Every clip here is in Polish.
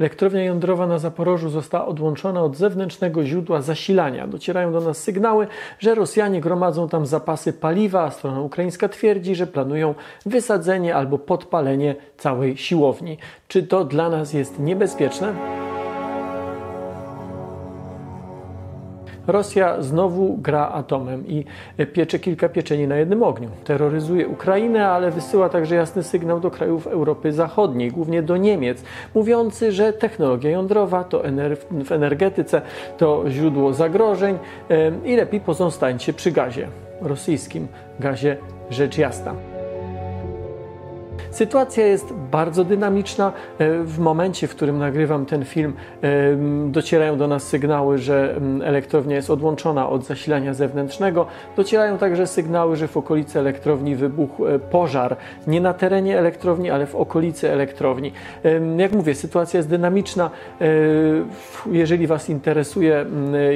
Elektrownia jądrowa na Zaporożu została odłączona od zewnętrznego źródła zasilania. Docierają do nas sygnały, że Rosjanie gromadzą tam zapasy paliwa, a strona ukraińska twierdzi, że planują wysadzenie albo podpalenie całej siłowni. Czy to dla nas jest niebezpieczne? Rosja znowu gra atomem i piecze kilka pieczeni na jednym ogniu. Terroryzuje Ukrainę, ale wysyła także jasny sygnał do krajów Europy Zachodniej, głównie do Niemiec, mówiący, że technologia jądrowa to ener w energetyce to źródło zagrożeń i lepiej pozostańcie przy gazie rosyjskim, gazie rzecz jasna. Sytuacja jest bardzo dynamiczna. E, w momencie, w którym nagrywam ten film, e, docierają do nas sygnały, że elektrownia jest odłączona od zasilania zewnętrznego. Docierają także sygnały, że w okolicy elektrowni wybuchł e, pożar. Nie na terenie elektrowni, ale w okolicy elektrowni. Jak mówię, sytuacja jest dynamiczna. Jeżeli Was interesuje,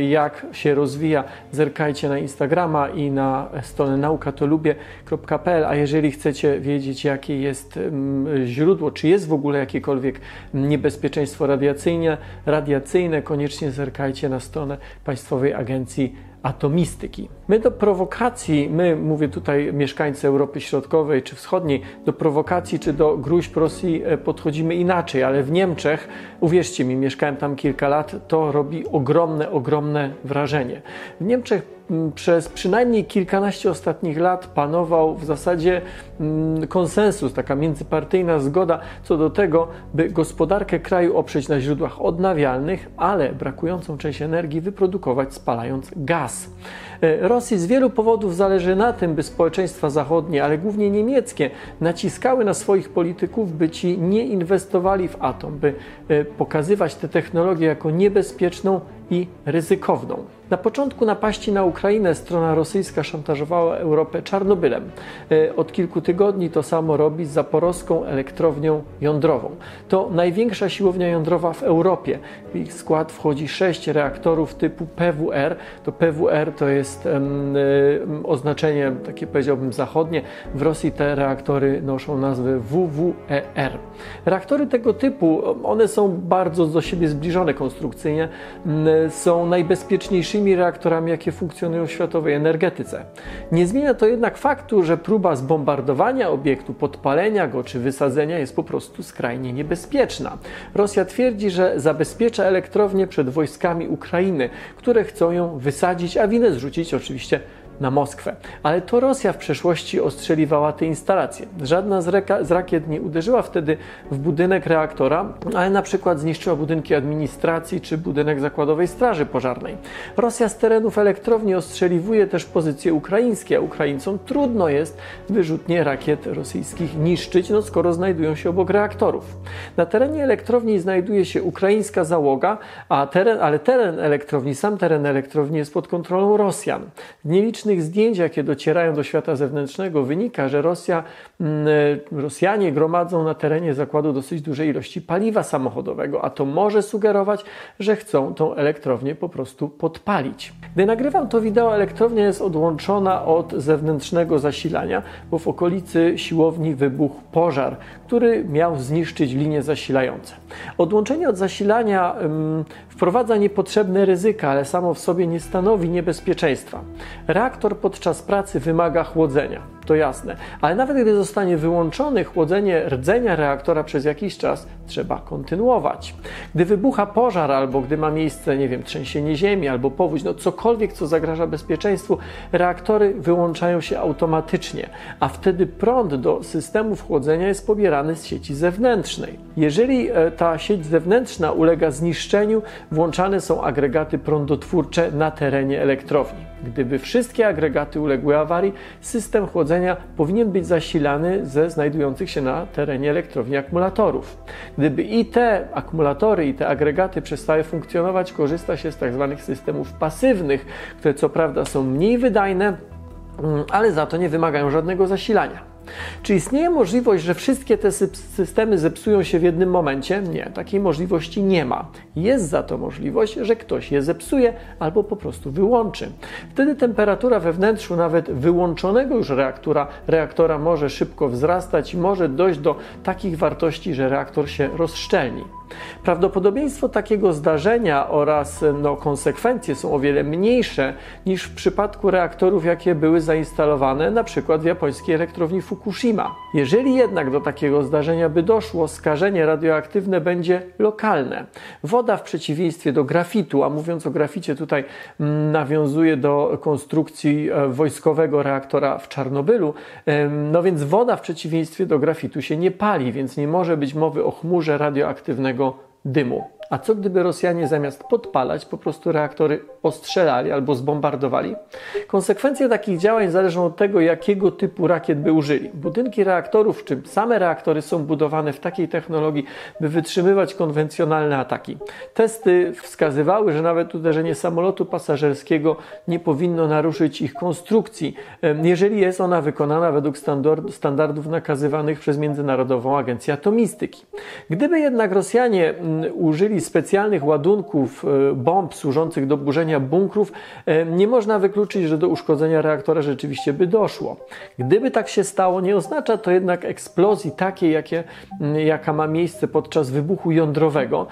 jak się rozwija, zerkajcie na Instagrama i na stronę naukatolubie.pl, a jeżeli chcecie wiedzieć, jakie jest jest źródło, czy jest w ogóle jakiekolwiek niebezpieczeństwo radiacyjne, radiacyjne koniecznie zerkajcie na stronę Państwowej Agencji atomistyki. My do prowokacji, my mówię tutaj mieszkańcy Europy Środkowej czy Wschodniej, do prowokacji czy do gruźb Rosji e, podchodzimy inaczej, ale w Niemczech, uwierzcie mi, mieszkałem tam kilka lat, to robi ogromne, ogromne wrażenie. W Niemczech przez przynajmniej kilkanaście ostatnich lat panował w zasadzie konsensus, taka międzypartyjna zgoda co do tego, by gospodarkę kraju oprzeć na źródłach odnawialnych, ale brakującą część energii wyprodukować spalając gaz. E, Rosji z wielu powodów zależy na tym, by społeczeństwa zachodnie, ale głównie niemieckie, naciskały na swoich polityków, by ci nie inwestowali w atom, by e, pokazywać tę technologię jako niebezpieczną i ryzykowną. Na początku napaści na Ukrainę strona rosyjska szantażowała Europę Czarnobylem. E, od kilku tygodni to samo robi z zaporowską elektrownią jądrową. To największa siłownia jądrowa w Europie. W ich skład wchodzi sześć reaktorów typu PWR. To PWR to jest um, oznaczenie takie powiedziałbym zachodnie. W Rosji te reaktory noszą nazwę WWER. Reaktory tego typu, one są bardzo do siebie zbliżone konstrukcyjnie, są najbezpieczniejszymi reaktorami, jakie funkcjonują w światowej energetyce. Nie zmienia to jednak faktu, że próba zbombardowania obiektu, podpalenia go czy wysadzenia jest po prostu skrajnie niebezpieczna. Rosja twierdzi, że zabezpiecza elektrownię przed wojskami Ukrainy, które chcą ją wysadzić, a winę zrzucić oczywiście na Moskwę. Ale to Rosja w przeszłości ostrzeliwała te instalacje. Żadna z, z, rakiet nie uderzyła wtedy w budynek reaktora, ale na przykład zniszczyła budynki administracji czy budynek zakładowej straży pożarnej. Rosja z terenów elektrowni ostrzeliwuje też pozycje ukraińskie, a Ukraińcom trudno jest wyrzutnie rakiet rosyjskich niszczyć, no skoro znajdują się obok reaktorów. Na terenie elektrowni znajduje się ukraińska załoga, a teren, ale teren elektrowni, sam teren elektrowni jest pod kontrolą Rosjan. Nieliczne licznych zdjęć, jakie docierają do świata zewnętrznego, wynika, że Rosja, mm, e, Rosjanie gromadzą na terenie zakładu dosyć duże ilości paliwa samochodowego, a to może sugerować, że chcą tą elektrownię po prostu podpalić. Gdy nagrywam to wideo, elektrownia jest odłączona od zewnętrznego zasilania, bo w okolicy siłowni wybuchł pożar, który miał zniszczyć linie zasilające. Odłączenie od zasilania ym, wprowadza niepotrzebne ryzyka, ale samo w sobie nie stanowi niebezpieczeństwa. Reaktor podczas pracy wymaga chłodzenia to jasne. Ale nawet gdy zostanie wyłączony chłodzenie rdzenia reaktora przez jakiś czas, trzeba kontynuować. Gdy wybucha pożar albo gdy ma miejsce, nie wiem, trzęsienie ziemi albo powódź, no cokolwiek, co zagraża bezpieczeństwu, reaktory wyłączają się automatycznie, a wtedy prąd do systemów chłodzenia jest pobierany z sieci zewnętrznej. Jeżeli e, ta sieć zewnętrzna ulega zniszczeniu, włączane są agregaty prądotwórcze na terenie elektrowni. Gdyby wszystkie agregaty uległy awarii, system chłodzenia powinien być zasilany ze znajdujących się na terenie elektrowni akumulatorów. Gdyby i te akumulatory, i te agregaty przestały funkcjonować, korzysta się z tzw. Tak systemów pasywnych, które co prawda są mniej wydajne, mm, ale za to nie wymagają żadnego zasilania. Czy istnieje możliwość, że wszystkie te systemy zepsują się w jednym momencie? Nie, takiej możliwości nie ma. Jest za to możliwość, że ktoś je zepsuje albo po prostu wyłączy. Wtedy temperatura we wnętrzu nawet wyłączonego już reaktora, reaktora może szybko wzrastać i może dojść do takich wartości, że reaktor się rozszczelni. Prawdopodobieństwo takiego zdarzenia oraz no, konsekwencje są o wiele mniejsze niż w przypadku reaktorów, jakie były zainstalowane przykład w japońskiej elektrowni Fukushima. Jeżeli jednak do takiego zdarzenia by doszło, skażenie radioaktywne będzie lokalne. Woda w przeciwieństwie do grafitu, a mówiąc o graficie tutaj mm, nawiązuje do konstrukcji e, wojskowego reaktora w Czarnobylu, no więc woda w przeciwieństwie do grafitu się nie pali, więc nie może być mowy o chmurze radioaktywnego dymu. A co gdyby Rosjanie zamiast podpalać po prostu reaktory ostrzelali albo zbombardowali? Konsekwencje takich działań zależą od tego, jakiego typu rakiet by użyli. Budynki reaktorów czy same reaktory są budowane w takiej technologii, by wytrzymywać konwencjonalne ataki. Testy wskazywały, że nawet uderzenie samolotu pasażerskiego nie powinno naruszyć ich konstrukcji, jeżeli jest ona wykonana według standardów nakazywanych przez Międzynarodową Agencję Atomistyki. Gdyby jednak Rosjanie mm, specjalnych ładunków e, bomb służących do burzenia bunkrów, e, nie można wykluczyć, że do uszkodzenia reaktora rzeczywiście by doszło. Gdyby tak się stało, nie oznacza to jednak eksplozji takiej, jakie, jaka ma miejsce podczas wybuchu jądrowego.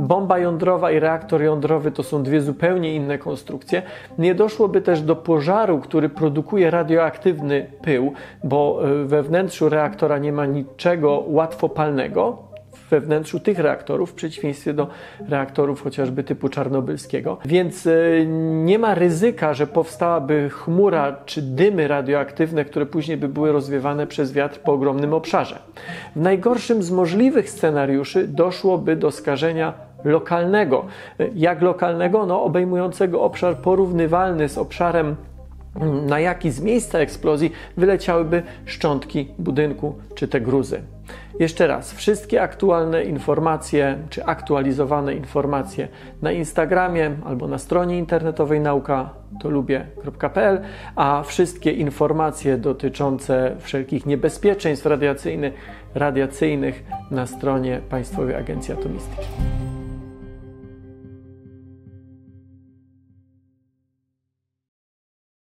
Bomba jądrowa i reaktor jądrowy to są dwie zupełnie inne konstrukcje. Nie doszłoby też do pożaru, który produkuje radioaktywny pył, bo e, we wnętrzu reaktora nie ma niczego łatwopalnego we wnętrzu tych reaktorów, w przeciwieństwie do reaktorów chociażby typu czarnobylskiego. Więc e, nie ma ryzyka, że powstałaby chmura czy dymy radioaktywne, które później by były rozwiewane przez wiatr po ogromnym obszarze. W najgorszym z możliwych scenariuszy doszłoby do skażenia lokalnego. E, jak lokalnego? No, obejmującego obszar porównywalny z obszarem na jaki z miejsca eksplozji wyleciałyby szczątki budynku czy te gruzy. Jeszcze raz, wszystkie aktualne informacje czy aktualizowane informacje na Instagramie albo na stronie internetowej nauka to lubię.pl, a wszystkie informacje dotyczące wszelkich niebezpieczeństw radiacyjnych, radiacyjnych na stronie Państwowej Agencji Atomistyki.